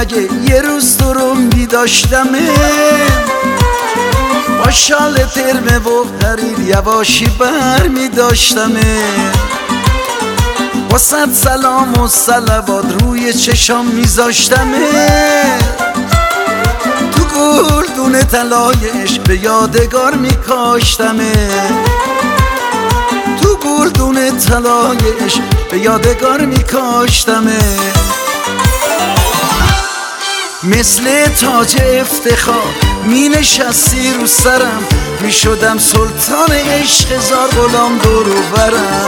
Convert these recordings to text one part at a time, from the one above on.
اگه یه روز تو رو می داشتمه. با شال ترمه و حریر یواشی بر می داشتمه. با صد سلام و سلوات روی چشام میذاشتمه. تو گلدون تلایش به یادگار میکاشتمه. تو گلدون تلایش به یادگار میکاشتمه. مثل تاج افتخار می نشستی رو سرم. می شدم سلطان عشق زار غلام دورو برم.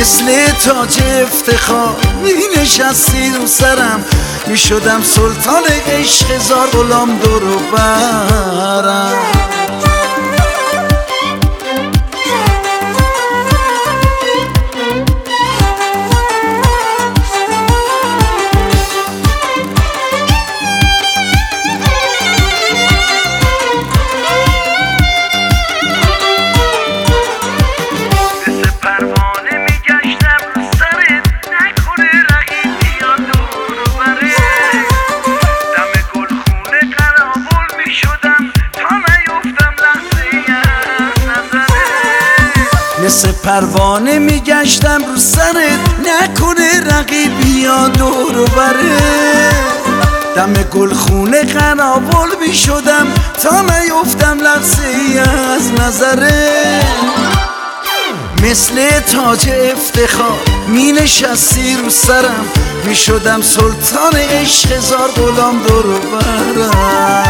مثل تاج افتخار می نشستی رو سرم. می شدم سلطان عشق زار غلام دورو برم. پروانه میگشتم رو سرت. نکنه رقیبی یا دور و بره. دم گلخونه قنابل می‌شدم تا نیفتم لحظه ای از نظره. مثل تاج افتخار می نشستی رو سرم. می شدم سلطان عشق زار غلام دورو برم.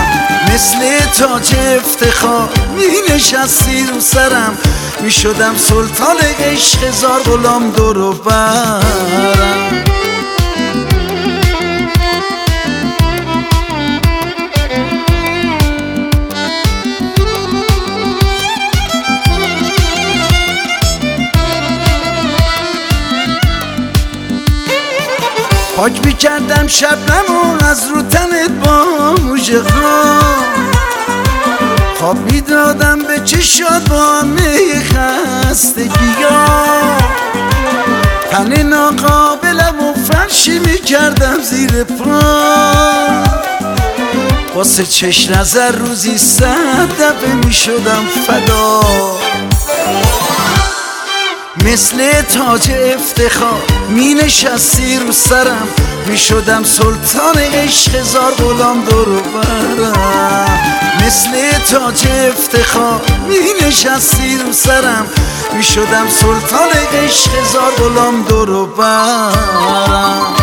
مثل تاج افتخار می نشستی رو سرم. می شدم سلطان عشق زار غلام دورو برم. پاک می‌کردم شبنم و از رو تنت با موجه خواب می‌دادم به چشات با همه خستگی تن ناقابلم و فرشی می‌کردم زیر پا. واسه چش نظر روزی صد دفعه می‌شدم فدا. مثل تاج افتخار می نشستی رو سرم می شدم سلطان عشق زار غلام دورو برم مثل تاج افتخار می نشستی رو سرم می شدم سلطان عشق زار غلام دورو برم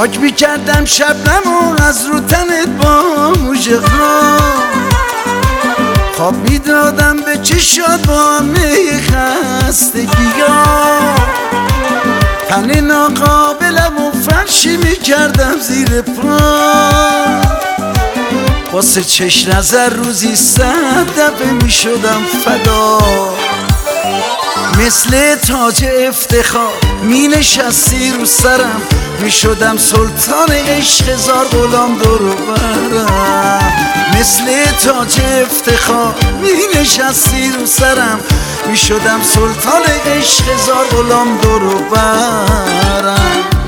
پاک می‌کردم شبنم و از رو تنت با موجه خواب می‌دادم به چشات با همه خستگی تن ناقابلم و فرشی می‌کردم زیر پا. واسه چش نظر روزی صد دفعه می‌شدم فدا. مثل تاج افتخار می نشستی رو سرم. می شدم سلطان عشق زار غلام دورو برم. مثل تاج افتخار می نشستی رو سرم. می شدم سلطان عشق زار غلام دورو برم.